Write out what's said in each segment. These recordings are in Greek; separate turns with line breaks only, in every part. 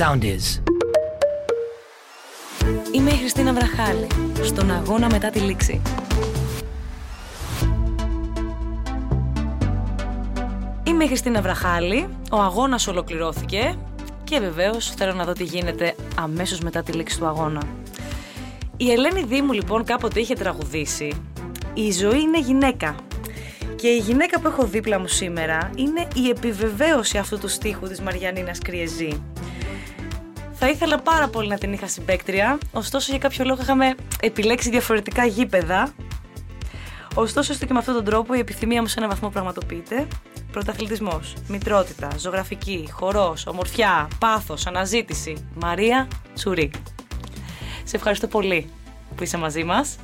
sound is.
Είμαι η Χριστίνα Βραχάλη, στον αγώνα μετά τη λήξη. Είμαι η Χριστίνα Βραχάλη, ο αγώνας ολοκληρώθηκε και βεβαίως θέλω να δω τι γίνεται αμέσως μετά τη λήξη του αγώνα. Η Ελένη Δήμου λοιπόν κάποτε είχε τραγουδήσει «Η ζωή είναι γυναίκα» και η γυναίκα που έχω δίπλα μου σήμερα είναι η επιβεβαίωση αυτού του στίχου της Μαριανίνας Κριεζή. Θα ήθελα πάρα πολύ να την είχα συμπέκτρια, ωστόσο για κάποιο λόγο είχαμε επιλέξει διαφορετικά γήπεδα. Ωστόσο, έστω και με αυτόν τον τρόπο η επιθυμία μου σε έναν βαθμό πραγματοποιείται. Πρωταθλητισμός, μητρότητα, ζωγραφική, χορός, ομορφιά, πάθος, αναζήτηση. Μαρία Τσουρί. Σε ευχαριστώ πολύ που είσαι μαζί μας.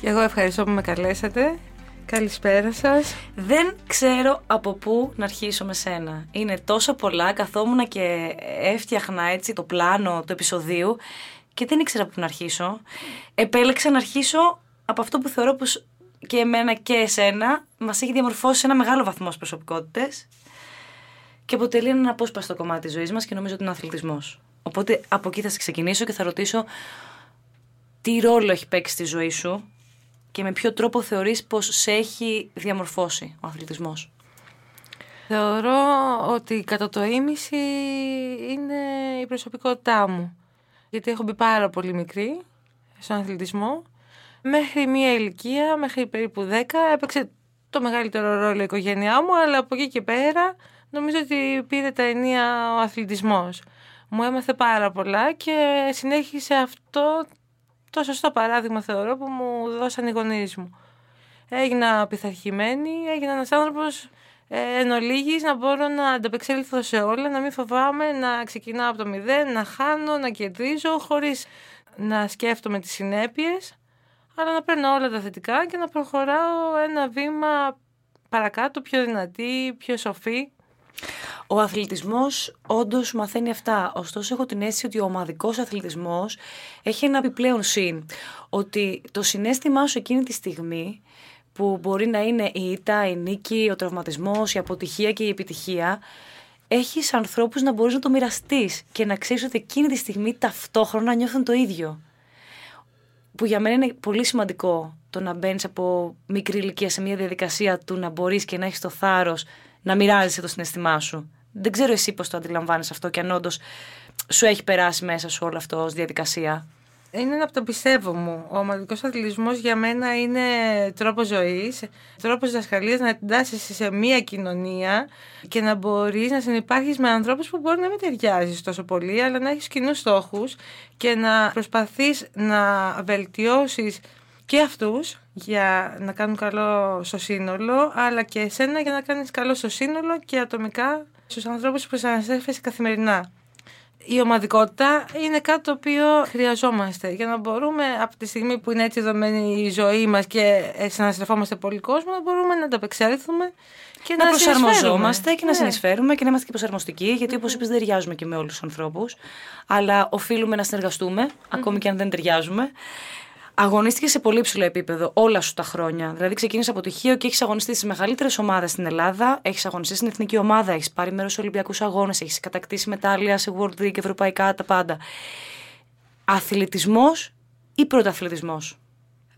Και εγώ ευχαριστώ που με καλέσατε. Καλησπέρα σας.
Δεν ξέρω από πού να αρχίσω με σένα. Είναι τόσο πολλά, καθόμουν και έφτιαχνα έτσι το πλάνο του επεισοδίου και δεν ήξερα από πού να αρχίσω. Επέλεξα να αρχίσω από αυτό που θεωρώ πως και εμένα και εσένα μας έχει διαμορφώσει σε ένα μεγάλο βαθμό ως προσωπικότητες και αποτελεί ένα απόσπαστο κομμάτι της ζωής μας και νομίζω ότι είναι ο αθλητισμός. Οπότε από εκεί θα σε ξεκινήσω και θα ρωτήσω τι ρόλο έχει παίξει στη ζωή σου και με ποιο τρόπο θεωρείς πως σε έχει διαμορφώσει ο αθλητισμός;
Θεωρώ ότι κατά το ίμιση είναι η προσωπικότητά μου. Γιατί έχω μπει πάρα πολύ μικρή στον αθλητισμό. Μέχρι μία ηλικία, μέχρι περίπου 10, έπαιξε το μεγαλύτερο ρόλο η οικογένειά μου, αλλά από εκεί και πέρα νομίζω ότι πήρε τα ενία ο αθλητισμός. Μου έμαθε πάρα πολλά και συνέχισε αυτό το σωστό παράδειγμα θεωρώ που μου δώσαν οι γονείς μου. Έγινα πειθαρχημένη, έγινα ένας άνθρωπος ε, εν ολίγης, να μπορώ να ανταπεξέλθω σε όλα, να μην φοβάμαι, να ξεκινάω από το μηδέν, να χάνω, να κερδίζω, χωρίς να σκέφτομαι τις συνέπειες, αλλά να παίρνω όλα τα θετικά και να προχωράω ένα βήμα παρακάτω, πιο δυνατή, πιο σοφή.
Ο αθλητισμός όντως μαθαίνει αυτά. Ωστόσο, έχω την αίσθηση ότι ο ομαδικός αθλητισμός έχει ένα επιπλέον συν. Ότι το συνέστημά σου εκείνη τη στιγμή, που μπορεί να είναι η ήττα, η νίκη, ο τραυματισμός, η αποτυχία και η επιτυχία, έχεις ανθρώπους να μπορείς να το μοιραστείς και να ξέρεις ότι εκείνη τη στιγμή ταυτόχρονα νιώθουν το ίδιο. Που για μένα είναι πολύ σημαντικό το να μπαίνεις από μικρή ηλικία σε μια διαδικασία του να μπορείς και να έχεις το θάρρος να μοιράζεσαι το συναισθημά σου. Δεν ξέρω εσύ πώς το αντιλαμβάνεις αυτό και αν όντως σου έχει περάσει μέσα σου όλο αυτό ως διαδικασία.
Είναι ένα από τα πιστεύω μου. Ο ομαδικός αθλητισμός για μένα είναι τρόπος ζωής, τρόπος διδασκαλίας να εντάσσεις σε μία κοινωνία και να μπορείς να συνεπάρχεις με ανθρώπους που μπορεί να μην ταιριάζεις τόσο πολύ, αλλά να έχεις κοινούς στόχους και να προσπαθείς να βελτιώσεις και αυτούς για να κάνουν καλό στο σύνολο, αλλά και εσένα για να κάνεις καλό στο σύνολο και ατομικά στους ανθρώπους που συναντεύεσαι καθημερινά. Η ομαδικότητα είναι κάτι το οποίο χρειαζόμαστε για να μπορούμε από τη στιγμή που είναι έτσι δομένη η ζωή μας και συναστρεφόμαστε πολύ κόσμο να μπορούμε να ανταπεξέλθουμε και
να, να προσαρμοζόμαστε και να ναι. συνεισφέρουμε και να είμαστε και προσαρμοστικοί, γιατί όπως είπες, δεν ταιριάζουμε και με όλους τους ανθρώπους. Αλλά οφείλουμε να συνεργαστούμε, ακόμη και αν δεν ταιριάζουμε. Αγωνίστηκε σε πολύ ψηλό επίπεδο όλα σου τα χρόνια. Δηλαδή, ξεκίνησε από το Χίο και έχεις αγωνιστεί στις μεγαλύτερες ομάδες στην Ελλάδα. Έχεις αγωνιστεί στην εθνική ομάδα, έχεις πάρει μέρος σε Ολυμπιακούς Αγώνες, έχεις κατακτήσει μετάλλια σε World League, ευρωπαϊκά, τα πάντα. Αθλητισμός ή πρωταθλητισμός;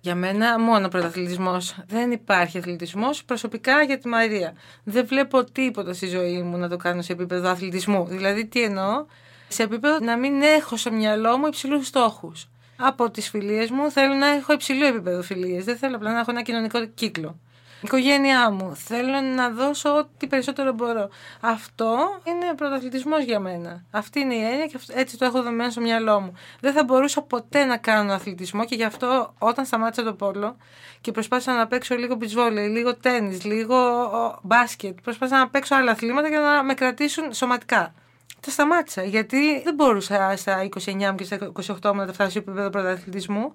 Για μένα μόνο πρωταθλητισμός. Δεν υπάρχει αθλητισμός προσωπικά για τη Μαρία. Δεν βλέπω τίποτα στη ζωή μου να το κάνω σε επίπεδο αθλητισμού. Δηλαδή, τι εννοώ, σε επίπεδο να μην έχω στο μυαλό μου υψηλούς στόχους από τις φιλίες μου θέλω να έχω υψηλό επίπεδο φιλίες. Δεν θέλω απλά να έχω ένα κοινωνικό κύκλο. Η οικογένειά μου. Θέλω να δώσω ό,τι περισσότερο μπορώ. Αυτό είναι πρωταθλητισμός για μένα. Αυτή είναι η έννοια και έτσι το έχω δομημένο στο μυαλό μου. Δεν θα μπορούσα ποτέ να κάνω αθλητισμό και γι' αυτό όταν σταμάτησα το πόλο και προσπάθησα να παίξω λίγο μπιτσβόλε, λίγο τέννη, λίγο μπάσκετ, προσπάθησα να παίξω άλλα αθλήματα για να με κρατήσουν σωματικά τα σταμάτησα. Γιατί δεν μπορούσα στα 29 μου και στα 28 μου να τα φτάσω σε επίπεδο πρωταθλητισμού.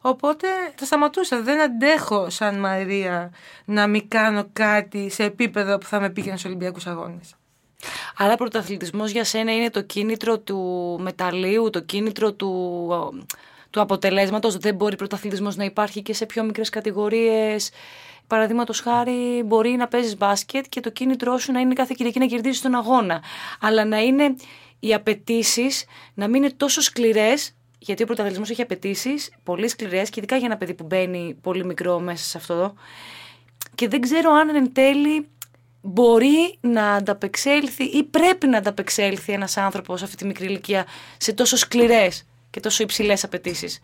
Οπότε τα σταματούσα. Δεν αντέχω σαν Μαρία να μην κάνω κάτι σε επίπεδο που θα με πήγαινε στους Ολυμπιακούς Αγώνες.
Άρα πρωταθλητισμός για σένα είναι το κίνητρο του μεταλλίου, το κίνητρο του, του αποτελέσματος. Δεν μπορεί πρωταθλητισμός να υπάρχει και σε πιο μικρές κατηγορίες Παραδείγματος χάρη, μπορεί να παίζεις μπάσκετ και το κίνητρό σου να είναι κάθε Κυριακή να κερδίσει τον αγώνα. Αλλά να είναι οι απαιτήσεις να μην είναι τόσο σκληρές, γιατί ο πρωταθλητισμός έχει απαιτήσεις πολύ σκληρές και ειδικά για ένα παιδί που μπαίνει πολύ μικρό μέσα σε αυτό. Και δεν ξέρω αν εν τέλει μπορεί να ανταπεξέλθει ή πρέπει να ανταπεξέλθει ένας άνθρωπος αυτή τη μικρή ηλικία σε τόσο σκληρές και τόσο υψηλές απαιτήσεις.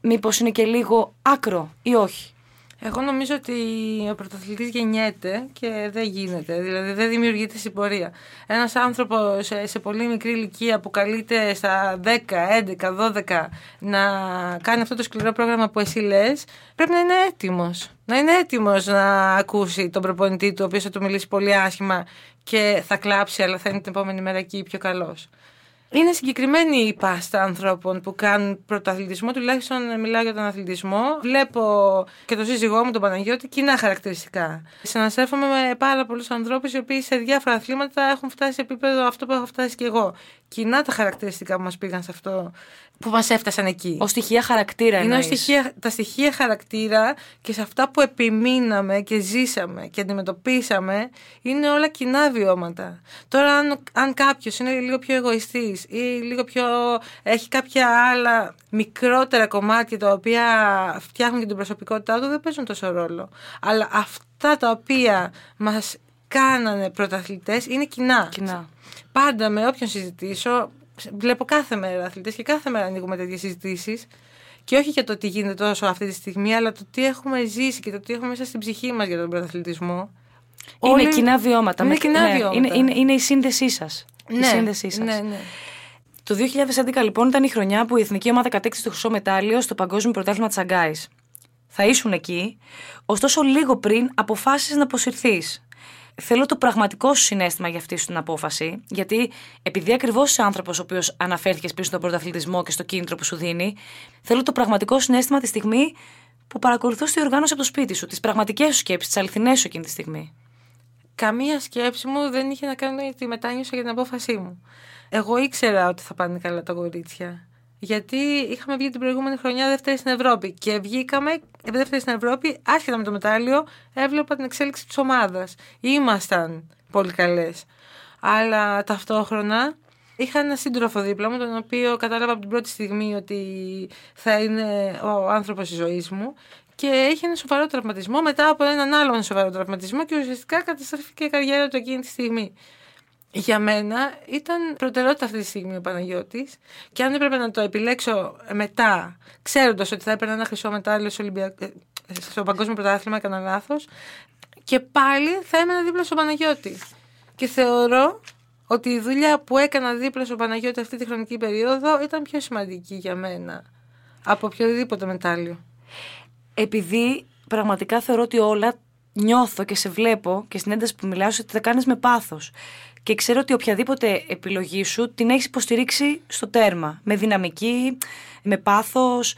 Μήπως είναι και λίγο άκρο ή όχι.
Εγώ νομίζω ότι ο πρωταθλητής γεννιέται και δεν γίνεται. Δηλαδή δεν δημιουργείται στην πορεία. Ένας άνθρωπος σε, πολύ μικρή ηλικία που καλείται στα 10, 11, 12 να κάνει αυτό το σκληρό πρόγραμμα που εσύ λες, πρέπει να είναι έτοιμος. Να είναι έτοιμος να ακούσει τον προπονητή του, ο οποίος θα του μιλήσει πολύ άσχημα και θα κλάψει, αλλά θα είναι την επόμενη μέρα εκεί πιο καλός. Είναι συγκεκριμένη η πάστα ανθρώπων που κάνουν πρωταθλητισμό, τουλάχιστον μιλάω για τον αθλητισμό. Βλέπω και το σύζυγό μου, τον Παναγιώτη, κοινά χαρακτηριστικά. Συναστρέφομαι με πάρα πολλούς ανθρώπους οι οποίοι σε διάφορα αθλήματα έχουν φτάσει σε επίπεδο αυτό που έχω φτάσει και εγώ. Κοινά τα χαρακτηριστικά που μας πήγαν σε αυτό που μας έφτασαν εκεί.
Ω στοιχεία χαρακτήρα
Είναι στοιχεία, τα στοιχεία χαρακτήρα και σε αυτά που επιμείναμε και ζήσαμε και αντιμετωπίσαμε είναι όλα κοινά βιώματα. Τώρα αν, αν κάποιος είναι λίγο πιο εγωιστής ή λίγο πιο έχει κάποια άλλα μικρότερα κομμάτια τα οποία φτιάχνουν και την προσωπικότητά του δεν παίζουν τόσο ρόλο. Αλλά αυτά τα οποία μας κάνανε πρωταθλητές είναι κοινά.
κοινά.
Πάντα με όποιον συζητήσω βλέπω κάθε μέρα αθλητές και κάθε μέρα ανοίγουμε τέτοιες συζητήσεις. Και όχι για το τι γίνεται τόσο αυτή τη στιγμή, αλλά το τι έχουμε ζήσει και το τι έχουμε μέσα στην ψυχή μας για τον πρωταθλητισμό.
Είναι Όλοι... κοινά βιώματα.
Είναι κοινά ναι, βιώματα.
Είναι, είναι, είναι η σύνδεσή σας.
Ναι, η σύνδεσή σας. ναι, ναι.
Το 2011 λοιπόν ήταν η χρονιά που η εθνική ομάδα κατέκτησε το χρυσό μετάλλιο στο Παγκόσμιο Πρωτάθλημα της Αγκάης. Θα ήσουν εκεί, ωστόσο λίγο πριν αποφάσισες να αποσυρθείς θέλω το πραγματικό σου συνέστημα για αυτή σου την απόφαση, γιατί επειδή ακριβώς είσαι άνθρωπος ο οποίος αναφέρθηκες πίσω στον πρωταθλητισμό και στο κίνητρο που σου δίνει, θέλω το πραγματικό συνέστημα τη στιγμή που παρακολουθώ τη οργάνωση από το σπίτι σου, τις πραγματικές σου σκέψεις, τις αληθινές σου εκείνη τη στιγμή.
Καμία σκέψη μου δεν είχε να κάνει τη μετάνιωση για την απόφασή μου. Εγώ ήξερα ότι θα πάνε καλά τα κορίτσια. Γιατί είχαμε βγει την προηγούμενη χρονιά δεύτερη στην Ευρώπη. Και βγήκαμε δεύτερη στην Ευρώπη, άσχετα με το μετάλλιο, έβλεπα την εξέλιξη της ομάδας. Ήμασταν πολύ καλές. Αλλά ταυτόχρονα είχα ένα σύντροφο δίπλα μου, τον οποίο κατάλαβα από την πρώτη στιγμή ότι θα είναι ο άνθρωπος της ζωής μου. Και είχε ένα σοβαρό τραυματισμό μετά από έναν άλλον σοβαρό τραυματισμό και ουσιαστικά καταστράφηκε η καριέρα του εκείνη τη στιγμή για μένα ήταν προτεραιότητα αυτή τη στιγμή ο Παναγιώτης και αν έπρεπε να το επιλέξω μετά, ξέροντας ότι θα έπαιρνα ένα χρυσό μετάλλιο στο, ε, στο Παγκόσμιο Πρωτάθλημα, έκανα λάθος. Και πάλι θα έμενα δίπλα στο Παναγιώτη. Και θεωρώ ότι η δουλειά που έκανα δίπλα στο Παναγιώτη αυτή τη χρονική περίοδο ήταν πιο σημαντική για μένα από οποιοδήποτε μετάλλιο.
Επειδή πραγματικά θεωρώ ότι όλα νιώθω και σε βλέπω και στην ένταση που μιλάω ότι τα κάνεις με πάθος και ξέρω ότι οποιαδήποτε επιλογή σου την έχεις υποστηρίξει στο τέρμα. Με δυναμική, με πάθος.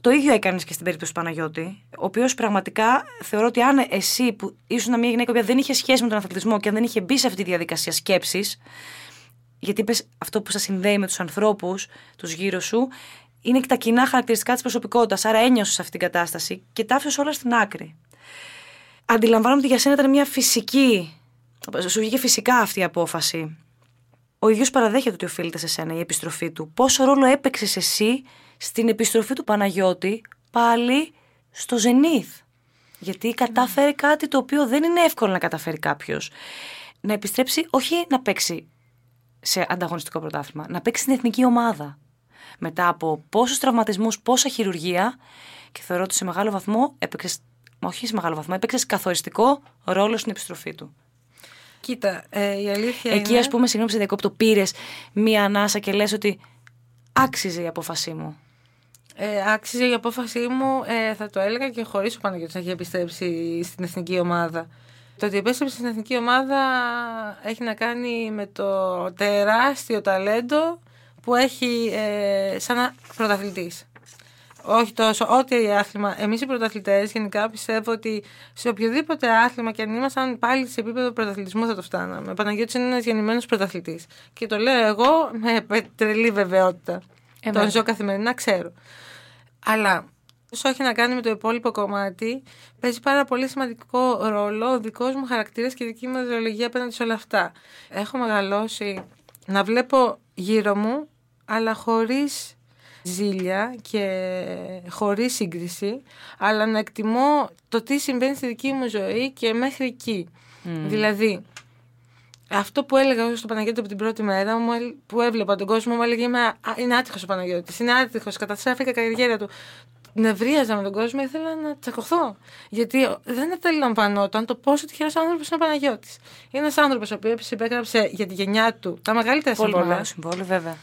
Το ίδιο έκανες και στην περίπτωση του Παναγιώτη, ο οποίος πραγματικά θεωρώ ότι αν εσύ που ήσουν μια γυναίκα που δεν είχε σχέση με τον αθλητισμό και αν δεν είχε μπει σε αυτή τη διαδικασία σκέψης, γιατί είπες αυτό που σας συνδέει με τους ανθρώπους, τους γύρω σου, είναι και τα κοινά χαρακτηριστικά της προσωπικότητας. Άρα ένιωσες αυτή την κατάσταση και τα άφησες όλα στην άκρη. Αντιλαμβάνομαι ότι για σένα ήταν μια φυσική σου βγήκε φυσικά αυτή η απόφαση. Ο ίδιος παραδέχεται ότι οφείλεται σε σένα η επιστροφή του. Πόσο ρόλο έπαιξες εσύ στην επιστροφή του Παναγιώτη πάλι στο Ζενήθ. Γιατί κατάφερε κάτι το οποίο δεν είναι εύκολο να καταφέρει κάποιος. Να επιστρέψει, όχι να παίξει σε ανταγωνιστικό πρωτάθλημα, να παίξει στην εθνική ομάδα. Μετά από πόσους τραυματισμούς, πόσα χειρουργία και θεωρώ ότι σε μεγάλο βαθμό έπαιξες, όχι σε μεγάλο βαθμό, έπαιξες καθοριστικό ρόλο στην επιστροφή του.
Κοίτα, ε, η αλήθεια
Εκεί,
είναι...
ας πούμε, συγγνώμη σε διακόπτω, πήρες μία ανάσα και λες ότι άξιζε η απόφασή μου.
Ε, άξιζε η απόφασή μου, ε, θα το έλεγα και χωρίς ο Παναγιώτης να έχει επιστρέψει στην εθνική ομάδα. Το ότι επέστρεψε στην εθνική ομάδα έχει να κάνει με το τεράστιο ταλέντο που έχει ε, σαν πρωταθλητής. Όχι τόσο, ό,τι άθλημα. Εμείς οι πρωταθλητές, γενικά πιστεύω ότι σε οποιοδήποτε άθλημα και αν ήμασταν πάλι σε επίπεδο πρωταθλητισμού θα το φτάναμε. Ο Παναγιώτης είναι ένας γεννημένος πρωταθλητής. Και το λέω εγώ με τρελή βεβαιότητα. Ε, Τον ζω καθημερινά, ξέρω. Αλλά όσο έχει να κάνει με το υπόλοιπο κομμάτι, παίζει πάρα πολύ σημαντικό ρόλο ο δικός μου χαρακτήρας και η δική μου ιδεολογία απέναντι σε όλα αυτά. Έχω μεγαλώσει να βλέπω γύρω μου, αλλά χωρίς ζήλια και χωρίς σύγκριση, αλλά να εκτιμώ το τι συμβαίνει στη δική μου ζωή και μέχρι εκεί. Δηλαδή, αυτό που έλεγα στο Παναγιώτη από την πρώτη μέρα που έβλεπα τον κόσμο μου έλεγε είναι άτυχος ο Παναγιώτης. Είναι άτυχος. Καταστράφηκα η καριέρα του. Νευρίαζα με τον κόσμο, ήθελα να τσακωθώ. Γιατί δεν αντιλαμβανόταν το πόσο τυχερός άνθρωπος είναι ο Παναγιώτης. Είναι ένας άνθρωπος ο οποίος υπέγραψε για τη γενιά του τα μεγαλύτερα συμβόλαια.
συμβόλαια, βέβαια.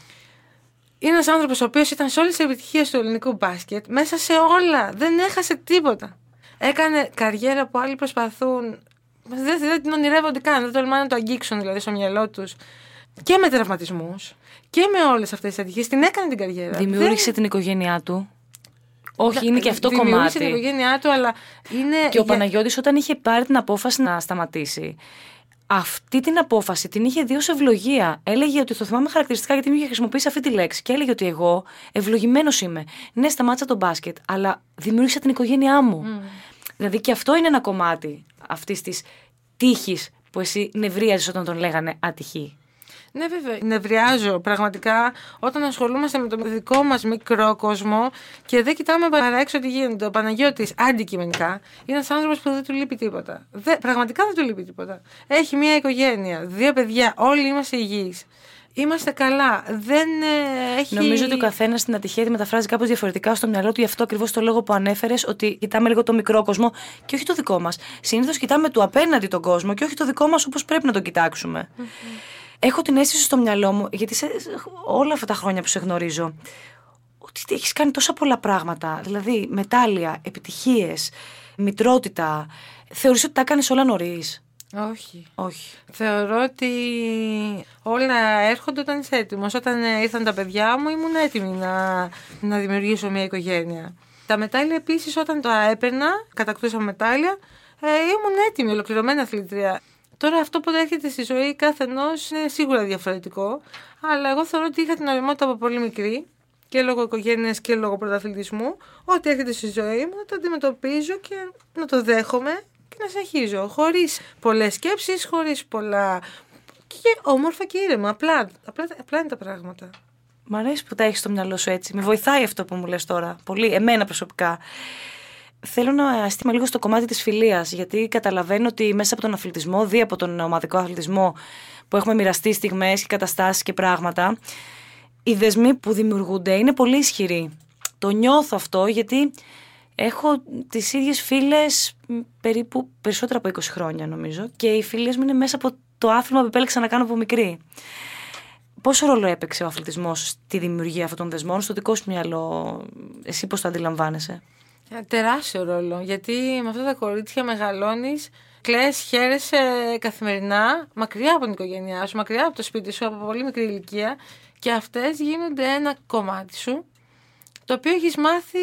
Είναι ένας άνθρωπος ο οποίος ήταν σε όλες τις επιτυχίες του ελληνικού μπάσκετ, μέσα σε όλα. Δεν έχασε τίποτα. Έκανε καριέρα που άλλοι προσπαθούν δεν, δεν την ονειρεύονται καν, δεν τολμάνε να το αγγίξουν δηλαδή στο μυαλό τους. Και με τραυματισμούς και με όλες αυτές τις ατυχίες. Την έκανε την καριέρα.
Δημιούργησε δεν... την οικογένειά του. Όχι, είναι και αυτό κομμάτι.
Δημιούργησε την οικογένειά του, αλλά είναι.
Και ο Παναγιώτης όταν είχε πάρει την απόφαση να σταματήσει, αυτή την απόφαση την είχε δει ως ευλογία. Έλεγε ότι το θυμάμαι χαρακτηριστικά γιατί μου είχε χρησιμοποιήσει αυτή τη λέξη. Και έλεγε ότι εγώ ευλογημένος είμαι. Ναι, σταμάτησα τον μπάσκετ, αλλά δημιούργησα την οικογένειά μου. Mm. Δηλαδή και αυτό είναι ένα κομμάτι αυτής της τύχης που εσύ νευρίαζες όταν τον λέγανε ατυχή.
Ναι, βέβαια. Νευριάζω πραγματικά όταν ασχολούμαστε με τον δικό μας μικρό κόσμο και δεν κοιτάμε παρά έξω τι γίνεται. Ο Παναγιώτης αντικειμενικά είναι ένας άνθρωπος που δεν του λείπει τίποτα. Δε, πραγματικά δεν του λείπει τίποτα. Έχει μια οικογένεια, δύο παιδιά, όλοι είμαστε υγιείς. Είμαστε καλά. Δεν ε, έχει.
Νομίζω ότι ο καθένας στην ατυχία τη μεταφράζει κάπως διαφορετικά στο μυαλό του. Γι' αυτό ακριβώς το λόγο που ανέφερες, ότι κοιτάμε λίγο το μικρό κόσμο και όχι το δικό μας. Συνήθως κοιτάμε του απέναντι τον κόσμο και όχι το δικό μας όπως πρέπει να το κοιτάξουμε. Έχω την αίσθηση στο μυαλό μου, γιατί σε όλα αυτά τα χρόνια που σε γνωρίζω, ότι έχεις κάνει τόσα πολλά πράγματα. Δηλαδή, μετάλλια, επιτυχίες, μητρότητα. Θεωρείς ότι τα έκανες όλα νωρίς;
Όχι.
Όχι.
Θεωρώ ότι όλα έρχονται όταν είσαι έτοιμος. Όταν ήρθαν τα παιδιά μου, ήμουν έτοιμη να, να δημιουργήσω μια οικογένεια. Τα μετάλλια επίσης, όταν τα έπαιρνα, κατακτούσα μετάλλια, ε, ήμουν έτοιμη, ολοκληρωμένη αθλητρία. Τώρα αυτό που έρχεται στη ζωή κάθε ενό είναι σίγουρα διαφορετικό. Αλλά εγώ θεωρώ ότι είχα την οριμότητα από πολύ μικρή και λόγω οικογένειας και λόγω πρωταθλητισμού. Ό,τι έρχεται στη ζωή μου να το αντιμετωπίζω και να το δέχομαι και να συνεχίζω. Χωρίς πολλές σκέψεις, χωρίς πολλά. και όμορφα και ήρεμα. Απλά, απλά, απλά είναι τα πράγματα.
Μ' αρέσει που τα έχεις στο μυαλό σου έτσι. Με βοηθάει αυτό που μου λες τώρα. Πολύ, εμένα προσωπικά. Θέλω να αστíme λίγο στο κομμάτι της φιλίας, γιατί καταλαβαίνω ότι μέσα από τον αθλητισμό, δι' από τον ομαδικό αθλητισμό που έχουμε μοιραστεί στιγμές και καταστάσεις και πράγματα, οι δεσμοί που δημιουργούνται είναι πολύ ισχυροί. Το νιώθω αυτό γιατί Έχω τις ίδιες φίλες περίπου περισσότερα από 20 χρόνια νομίζω και οι φίλες μου είναι μέσα από το άθλημα που επέλεξα να κάνω από μικρή. Πόσο ρόλο έπαιξε ο αθλητισμός στη δημιουργία αυτών των δεσμών, στο δικό σου μυαλό, εσύ πώς το αντιλαμβάνεσαι;
Ε, τεράστιο ρόλο, γιατί με αυτά τα κορίτσια μεγαλώνεις κλαις, χαίρεσαι καθημερινά, μακριά από την οικογένειά σου, μακριά από το σπίτι σου, από πολύ μικρή ηλικία και αυτές γίνονται ένα κομμάτι σου το οποίο έχεις μάθει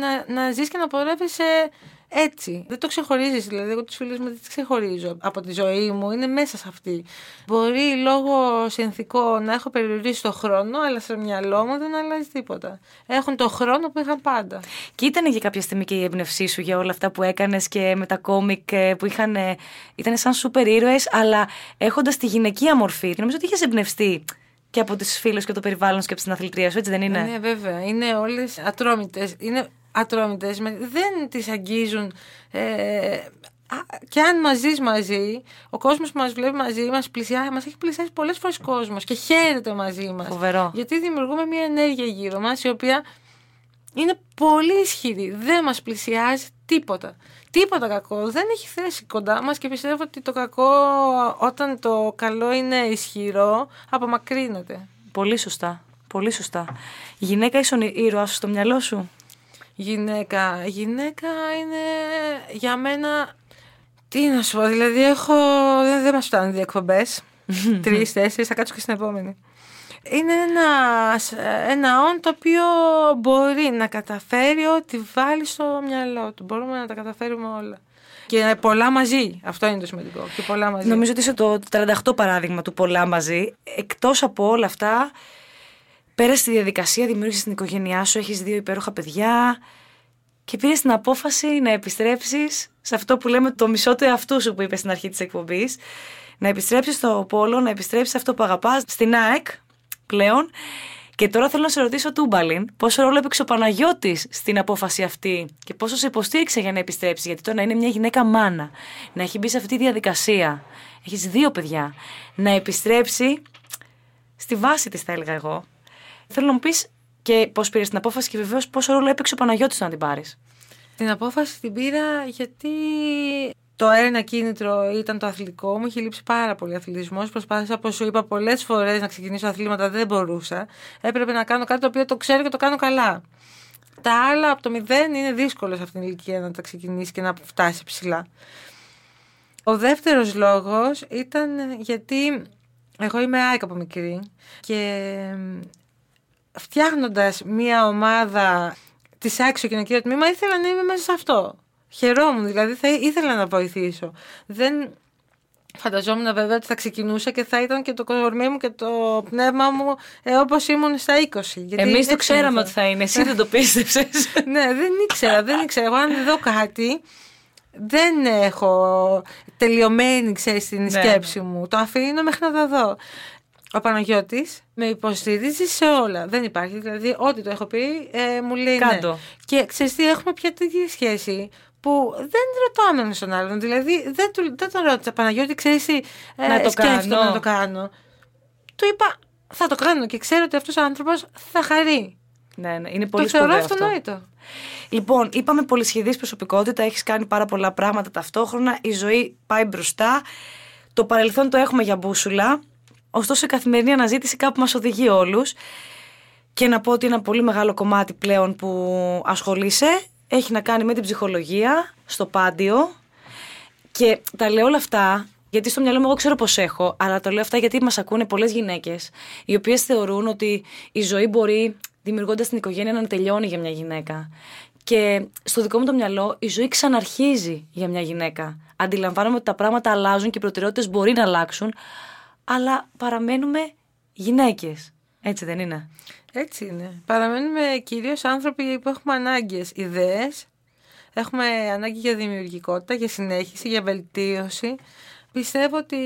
να, να ζεις και να πορεύεσαι έτσι. Δεν το ξεχωρίζεις. Δηλαδή, εγώ τους φίλους μου δεν τις ξεχωρίζω από τη ζωή μου. Είναι μέσα σε αυτή. Μπορεί λόγω συνθηκό να έχω περιορίσει το χρόνο, αλλά στο μυαλό μου δεν αλλάζει τίποτα. Έχουν το χρόνο που είχαν πάντα.
Και ήταν για κάποια στιγμή και η έμπνευσή σου για όλα αυτά που έκανες και με τα κόμικ ε, που είχαν. ήταν σαν σούπερ ήρωες, αλλά έχοντας τη γυναικεία μορφή. Νομίζω ότι είχες εμπνευστεί και από τις φίλους και το περιβάλλον και από την αθλητρία σου, έτσι δεν είναι;
Ναι, βέβαια. Είναι όλες ατρόμητες. Είναι ατρόμητες. Δεν τις αγγίζουν. Ε, και αν μαζί μαζί, ο κόσμος που μας βλέπει μαζί μας μας έχει πλησιάσει πολλές φορές κόσμος και χαίρεται μαζί μας.
Φοβερό.
Γιατί δημιουργούμε μια ενέργεια γύρω μας η οποία είναι πολύ ισχυρή. Δεν μας πλησιάζει τίποτα. Τίποτα κακό. Δεν έχει θέση κοντά μας και πιστεύω ότι το κακό όταν το καλό είναι ισχυρό απομακρύνεται.
Πολύ σωστά. Πολύ σωστά. Γυναίκα ίσον ήρωα στο μυαλό σου;
Γυναίκα. Γυναίκα είναι για μένα... Τι να σου πω, δηλαδή έχω... Δεν, δεν μας φτάνουν δύο εκπομπές. Τρεις, τέσσερις, θα κάτσω και στην επόμενη είναι ένα, ένα όν το οποίο μπορεί να καταφέρει ό,τι βάλει στο μυαλό του. Μπορούμε να τα καταφέρουμε όλα. Και πολλά μαζί. Αυτό είναι το σημαντικό. Και πολλά μαζί.
Νομίζω ότι είσαι το 38 παράδειγμα του πολλά μαζί. Εκτός από όλα αυτά, πέρασε τη διαδικασία, δημιούργησες την οικογένειά σου, έχεις δύο υπέροχα παιδιά και πήρες την απόφαση να επιστρέψεις σε αυτό που λέμε το μισό του εαυτού σου που είπες στην αρχή της εκπομπής να επιστρέψεις στο Πόλο, να επιστρέψεις σε αυτό που αγαπάς, στην ΑΕΚ πλέον. Και τώρα θέλω να σε ρωτήσω, Τούμπαλιν, πόσο ρόλο έπαιξε ο Παναγιώτης στην απόφαση αυτή και πόσο σε υποστήριξε για να επιστρέψει. Γιατί τώρα να είναι μια γυναίκα μάνα, να έχει μπει σε αυτή τη διαδικασία. Έχεις δύο παιδιά. Να επιστρέψει στη βάση της, θα έλεγα εγώ. Θέλω να μου πεις και πώς πήρες την απόφαση και βεβαίως πόσο ρόλο έπαιξε ο Παναγιώτης να την πάρεις.
Την απόφαση την πήρα γιατί το ένα κίνητρο ήταν το αθλητικό. Μου είχε λείψει πάρα πολύ αθλητισμός. Προσπάθησα, όπως σου είπα, πολλές φορές να ξεκινήσω αθλήματα, δεν μπορούσα. Έπρεπε να κάνω κάτι το οποίο το ξέρω και το κάνω καλά. Τα άλλα από το μηδέν είναι δύσκολο σε αυτήν την ηλικία να τα ξεκινήσει και να φτάσει ψηλά. Ο δεύτερος λόγος ήταν γιατί εγώ είμαι άικα από μικρή και φτιάχνοντας μια ομάδα της άξιο κοινωνικού τμήμα ήθελα να είμαι μέσα σε αυτό. Χαιρόμουν, δηλαδή θα ήθελα να βοηθήσω. Δεν φανταζόμουν βέβαια ότι θα ξεκινούσα και θα ήταν και το κορμί μου και το πνεύμα μου ε, όπως ήμουν στα 20.
Εμείς το ξέραμε ότι θα είναι, εσύ δεν το πίστεψες.
ναι, δεν ήξερα, δεν ήξερα. Εγώ αν δω κάτι, δεν έχω τελειωμένη, ξέρεις, την ναι, σκέψη ναι. μου. Το αφήνω μέχρι να τα δω. Ο Παναγιώτης με υποστηρίζει σε όλα. Δεν υπάρχει. Δηλαδή, ό,τι το έχω πει, ε, μου λέει ναι. Κάτω. ναι. Και ξέρεις τι, έχουμε πια τέτοια σχέση που δεν ρωτάω έναν στον άλλον. Δηλαδή, δεν, του, δεν τον ρώτησα, Παναγιώτη, ξέρεις ε, να το κάνω. να το κάνω. Του είπα, θα το κάνω και ξέρω ότι αυτός ο άνθρωπος θα χαρεί.
Ναι, ναι, είναι πολύ
το θεωρώ αυτονόητο.
Λοιπόν, είπαμε πολυσχεδής προσωπικότητα, έχεις κάνει πάρα πολλά πράγματα ταυτόχρονα, η ζωή πάει μπροστά, το παρελθόν το έχουμε για μπούσουλα, ωστόσο η καθημερινή αναζήτηση κάπου μας οδηγεί όλους και να πω ότι ένα πολύ μεγάλο κομμάτι πλέον που ασχολείσαι έχει να κάνει με την ψυχολογία στο πάντιο και τα λέω όλα αυτά γιατί στο μυαλό μου εγώ ξέρω πώς έχω, αλλά το λέω αυτά γιατί μας ακούνε πολλές γυναίκες οι οποίες θεωρούν ότι η ζωή μπορεί δημιουργώντας την οικογένεια να τελειώνει για μια γυναίκα. Και στο δικό μου το μυαλό η ζωή ξαναρχίζει για μια γυναίκα. Αντιλαμβάνομαι ότι τα πράγματα αλλάζουν και οι προτεραιότητες μπορεί να αλλάξουν, αλλά παραμένουμε γυναίκες. Έτσι δεν είναι;
Έτσι είναι. Παραμένουμε κυρίως άνθρωποι που έχουμε ανάγκες, ιδέες. Έχουμε ανάγκη για δημιουργικότητα, για συνέχιση, για βελτίωση. Πιστεύω ότι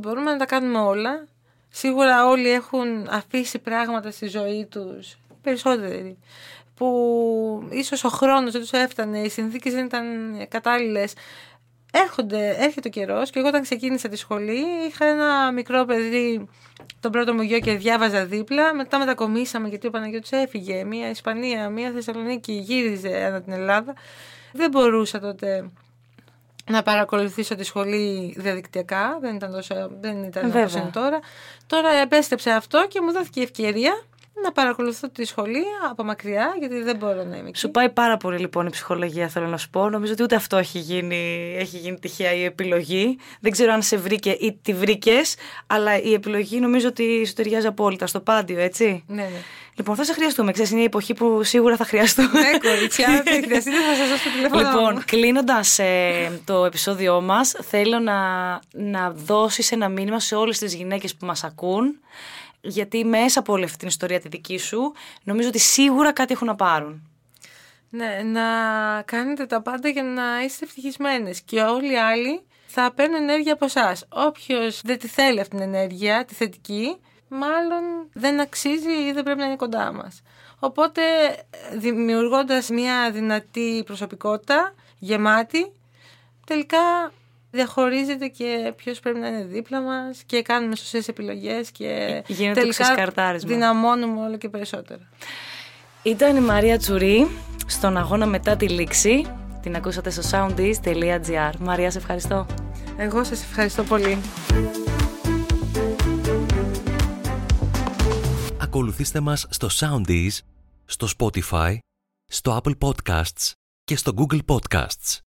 μπορούμε να τα κάνουμε όλα. Σίγουρα όλοι έχουν αφήσει πράγματα στη ζωή τους, περισσότεροι, που ίσως ο χρόνος δεν τους έφτανε, οι συνθήκες δεν ήταν κατάλληλες. Έρχονται, έρχεται ο καιρός και εγώ όταν ξεκίνησα τη σχολή είχα ένα μικρό παιδί τον πρώτο μου γιο και διάβαζα δίπλα. Μετά μετακομίσαμε γιατί ο Παναγιώτης έφυγε. Μία Ισπανία, μία Θεσσαλονίκη γύριζε ανά την Ελλάδα. Δεν μπορούσα τότε να παρακολουθήσω τη σχολή διαδικτυακά. Δεν ήταν τόσο, δεν ήταν όπως είναι τώρα. Τώρα επέστρεψε αυτό και μου δόθηκε η ευκαιρία να παρακολουθώ τη σχολή από μακριά, γιατί δεν μπορώ να είμαι εκεί.
Σου πάει πάρα πολύ λοιπόν η ψυχολογία, θέλω να σου πω. Νομίζω ότι ούτε αυτό έχει γίνει, έχει γίνει τυχαία η επιλογή. Δεν ξέρω αν σε βρήκε ή τη βρήκες, αλλά η επιλογή νομίζω ότι σου ταιριάζει απόλυτα στο πάντιο, έτσι.
Ναι, ναι.
Λοιπόν, θα σε χρειαστούμε. Ξέρεις, είναι η εποχή που σίγουρα θα χρειαστούμε.
Ναι, κορίτσια, δεν χρειαστεί, θα σας δώσω το τηλέφωνο.
Λοιπόν, κλείνοντας ε, το επεισόδιό μας, θέλω να, να δώσεις ένα μήνυμα σε όλες τις γυναίκες που μας ακούν γιατί μέσα από όλη αυτή την ιστορία τη δική σου, νομίζω ότι σίγουρα κάτι έχουν να πάρουν.
Ναι, να κάνετε τα πάντα για να είστε ευτυχισμένες και όλοι οι άλλοι θα παίρνουν ενέργεια από εσάς. Όποιος δεν τη θέλει αυτή την ενέργεια, τη θετική, μάλλον δεν αξίζει ή δεν πρέπει να είναι κοντά μας. Οπότε, δημιουργώντας μια δυνατή προσωπικότητα, γεμάτη, τελικά διαχωρίζεται και ποιος πρέπει να είναι δίπλα μας και κάνουμε σωστές επιλογές και
Γίνεται τελικά
δυναμώνουμε όλο και περισσότερο.
Ήταν η Μαρία Τσουρή στον αγώνα μετά τη λήξη. Την ακούσατε στο soundis.gr. Μαρία, σε ευχαριστώ.
Εγώ σας ευχαριστώ πολύ.
Ακολουθήστε μας στο Soundees, στο Spotify, στο Apple Podcasts και στο Google Podcasts.